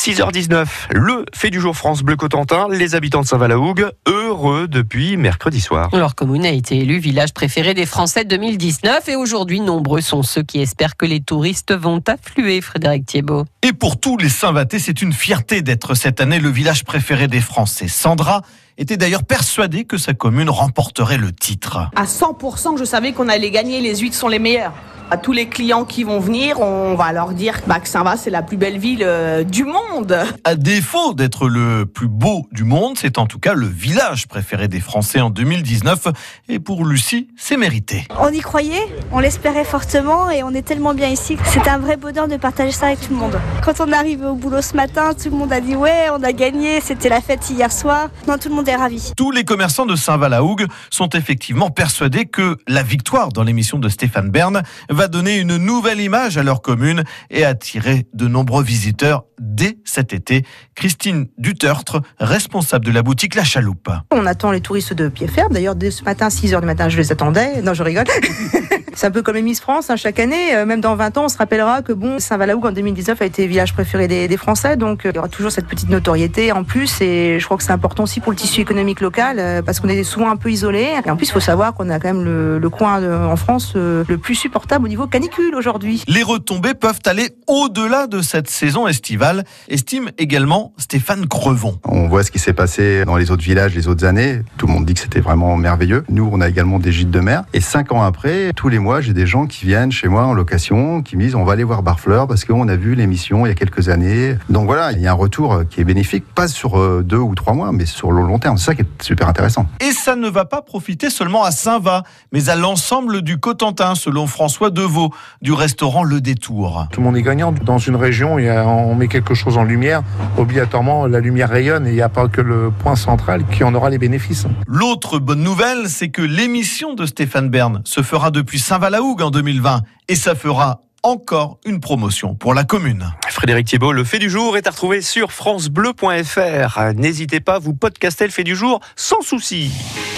6h19, le fait du jour France Bleu Cotentin, les habitants de Saint-Valahougue, heureux depuis mercredi soir. Leur commune a été élue village préféré des Français 2019 et aujourd'hui, nombreux sont ceux qui espèrent que les touristes vont affluer, Frédéric Thiebaud. Et pour tous les Saint-Vaté, c'est une fierté d'être cette année le village préféré des Français. Sandra était d'ailleurs persuadée que sa commune remporterait le titre. À 100%, je savais qu'on allait gagner, les huîtres sont les meilleures. À tous les clients qui vont venir, on va leur dire bah, que Saint-Va, c'est la plus belle ville euh, du monde. À défaut d'être le plus beau du monde, c'est en tout cas le village préféré des Français en 2019. Et pour Lucie, c'est mérité. On y croyait, on l'espérait fortement et on est tellement bien ici que c'est un vrai bonheur de partager ça avec tout le monde. Quand on est arrivé au boulot ce matin, tout le monde a dit ouais, on a gagné, c'était la fête hier soir. Non, tout le monde Tous les commerçants de Saint-Valahougue sont effectivement persuadés que la victoire dans l'émission de Stéphane Bern va donner une nouvelle image à leur commune et attirer de nombreux visiteurs dès cet été. Christine Dutertre, responsable de la boutique La Chaloupe. On attend les touristes de pied ferme. D'ailleurs, dès ce matin, 6 h du matin, je les attendais. Non, je rigole. C'est un peu comme les Miss France, hein, chaque année. Euh, même dans 20 ans, on se rappellera que bon, Saint-Valahougue en 2019 a été le village préféré des, des Français. Donc, euh, il y aura toujours cette petite notoriété en plus. Et je crois que c'est important aussi pour le tissu économique local euh, parce qu'on est souvent un peu isolé. Et en plus, il faut savoir qu'on a quand même le, le coin de- en France euh, le plus supportable au niveau canicule aujourd'hui. Les retombées peuvent aller au-delà de cette saison estivale, estime également Stéphane Crevon. On voit ce qui s'est passé dans les autres villages les autres années. Tout le monde dit que c'était vraiment merveilleux. Nous, on a également des gîtes de mer. Et cinq ans après, tous les mois, j'ai des gens qui viennent chez moi en location, qui me disent on va aller voir Barfleur parce qu'on a vu l'émission il y a quelques années. Donc voilà, il y a un retour euh, qui est bénéfique, pas sur euh, deux ou trois mois, mais sur le long terme. C'est ça qui est super intéressant. Et ça ne va pas profiter seulement à Saint-Va, mais à l'ensemble du Cotentin, selon François Deveau, du restaurant Le Détour. Tout le monde est gagnant. Dans une région, on met quelque chose en lumière. Obligatoirement, la lumière rayonne et il n'y a pas que le point central qui en aura les bénéfices. L'autre bonne nouvelle, c'est que l'émission de Stéphane Bern se fera depuis Saint-Valahougue en 2020 et ça fera encore une promotion pour la commune. Frédéric Thiebaud, le fait du jour est à retrouver sur francebleu.fr. N'hésitez pas, vous podcastez le fait du jour sans souci.